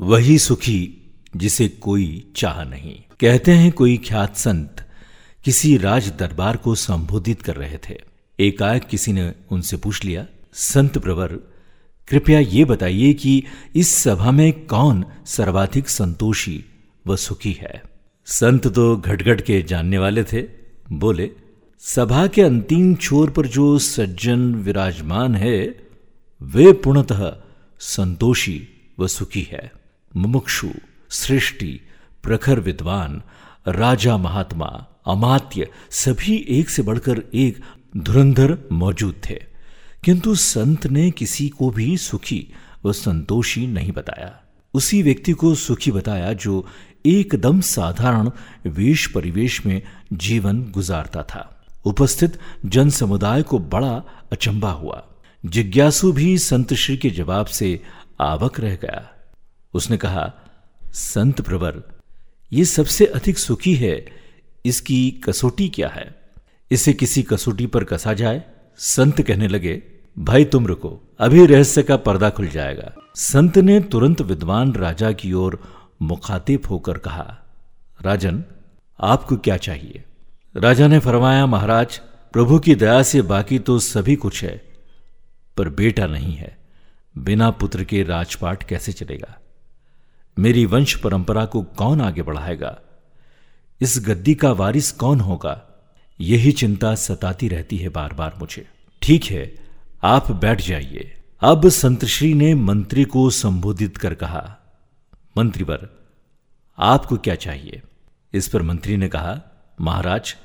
वही सुखी जिसे कोई चाह नहीं। कहते हैं कोई ख्यात संत किसी राज दरबार को संबोधित कर रहे थे। एकाएक किसी ने उनसे पूछ लिया, संत प्रवर, कृपया ये बताइए कि इस सभा में कौन सर्वाधिक संतोषी व सुखी है? संत तो घटघट के जानने वाले थे। बोले, सभा के अंतिम छोर पर जो सज्जन विराजमान है, वे पूर्णतः संतोषी व सुखी है। मुमुक्षु, सृष्टि, प्रखर विद्वान, राजा महात्मा, अमात्य सभी एक से बढ़कर एक धुरंधर मौजूद थे। किंतु संत ने किसी को भी सुखी व संतोषी नहीं बताया। उसी व्यक्ति को सुखी बताया जो एकदम साधारण वेश परिवेश में जीवन गुजारता था। उपस्थित जन समुदाय को बड़ा अचंबा हुआ। जिज्ञासु भी संत श्री के जवाब से आवक रह गया। उसने कहा, संत प्रवर ये सबसे अधिक सुखी है, इसकी कसौटी क्या है? इसे किसी कसौटी पर कसा जाए? संत कहने लगे, भाई तुम रुको, अभी रहस्य का पर्दा खुल जाएगा। संत ने तुरंत विद्वान राजा की ओर मुखातिब होकर कहा, राजन, आपको क्या चाहिए? राजा ने फरमाया, महाराज, प्रभु की दया से बाकी तो सभी कुछ है, पर बेटा नहीं है। बिना पुत्र के राजपाट कैसे चलेगा? मेरी वंश परंपरा को कौन आगे बढ़ाएगा? इस गद्दी का वारिस कौन होगा? यही चिंता सताती रहती है बार बार मुझे। ठीक है, आप बैठ जाइए। अब संतश्री ने मंत्री को संबोधित कर कहा, मंत्रीवर, आपको क्या चाहिए? इस पर मंत्री ने कहा, महाराज,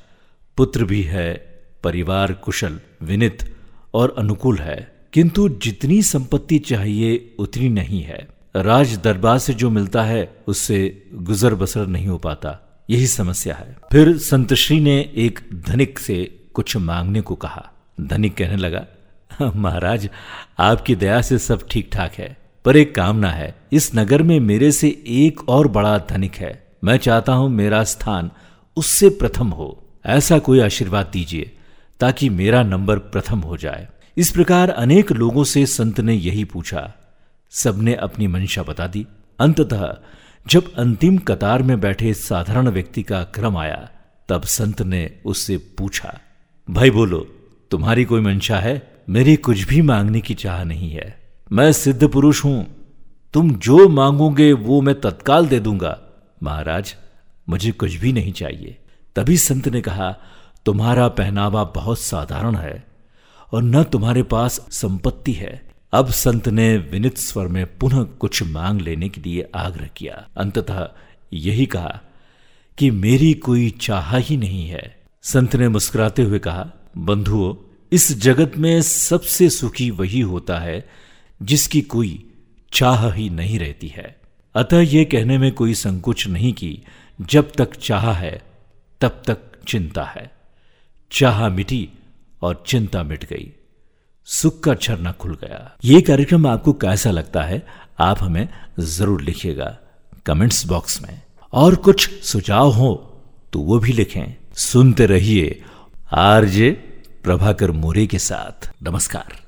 पुत्र भी है, परिवार कुशल, विनित और अनुकूल है, किंतु जितनी संपत्ति चाहिए उतनी नहीं है। राज दरबार से जो मिलता है, उससे गुजर बसर नहीं हो पाता। यही समस्या है। फिर संतश्री ने एक धनिक से कुछ मांगने को कहा। धनिक कहने लगा, महाराज, आपकी दया से सब ठीक ठाक है, पर एक कामना है। इस नगर में मेरे से एक और बड़ा धनिक है। मैं चाहता हूँ मेरा स्थान उससे प्रथम हो। ऐसा कोई आशीर्वाद दीजिए, ताकि मेरा नंबर प्रथम हो जाए। इस प्रकार अनेक लोगों से संत ने यही पूछा। सबने अपनी मंशा बता दी। अंततः, जब अंतिम कतार में बैठे साधारण व्यक्ति का क्रम आया, तब संत ने उससे पूछा, भाई बोलो, तुम्हारी कोई मंशा है? मेरी कुछ भी मांगने की चाह नहीं है। मैं सिद्ध पुरुष हूँ। तुम जो मांगोगे, वो मैं तत्काल दे दूँगा। महाराज, मुझे कुछ भी नहीं चाहिए। तभी संत ने कहा, तुम्हारा पहनावा बहुत साधारण है, और न तुम्हारे पास संपत्ति है। अब संत ने विनित स्वर में पुनः कुछ मांग लेने के लिए आग्रह किया। अंततः यही कहा कि मेरी कोई चाह ही नहीं है। संत ने मुस्कुराते हुए कहा, बंधुओं, इस जगत में सबसे सुखी वही होता है जिसकी कोई चाह ही नहीं रहती है। अतः यह कहने में कोई संकोच नहीं कि जब तक चाह है, तब तक चिंता है। चाह मिटी और चिंता मिट गई। सुख का झरना खुल गया। ये कार्यक्रम आपको कैसा लगता है, आप हमें ज़रूर लिखिएगा कमेंट्स बॉक्स में। और कुछ सुझाव हो तो वो भी लिखें। सुनते रहिए आरजे प्रभाकर मोरे के साथ। नमस्कार।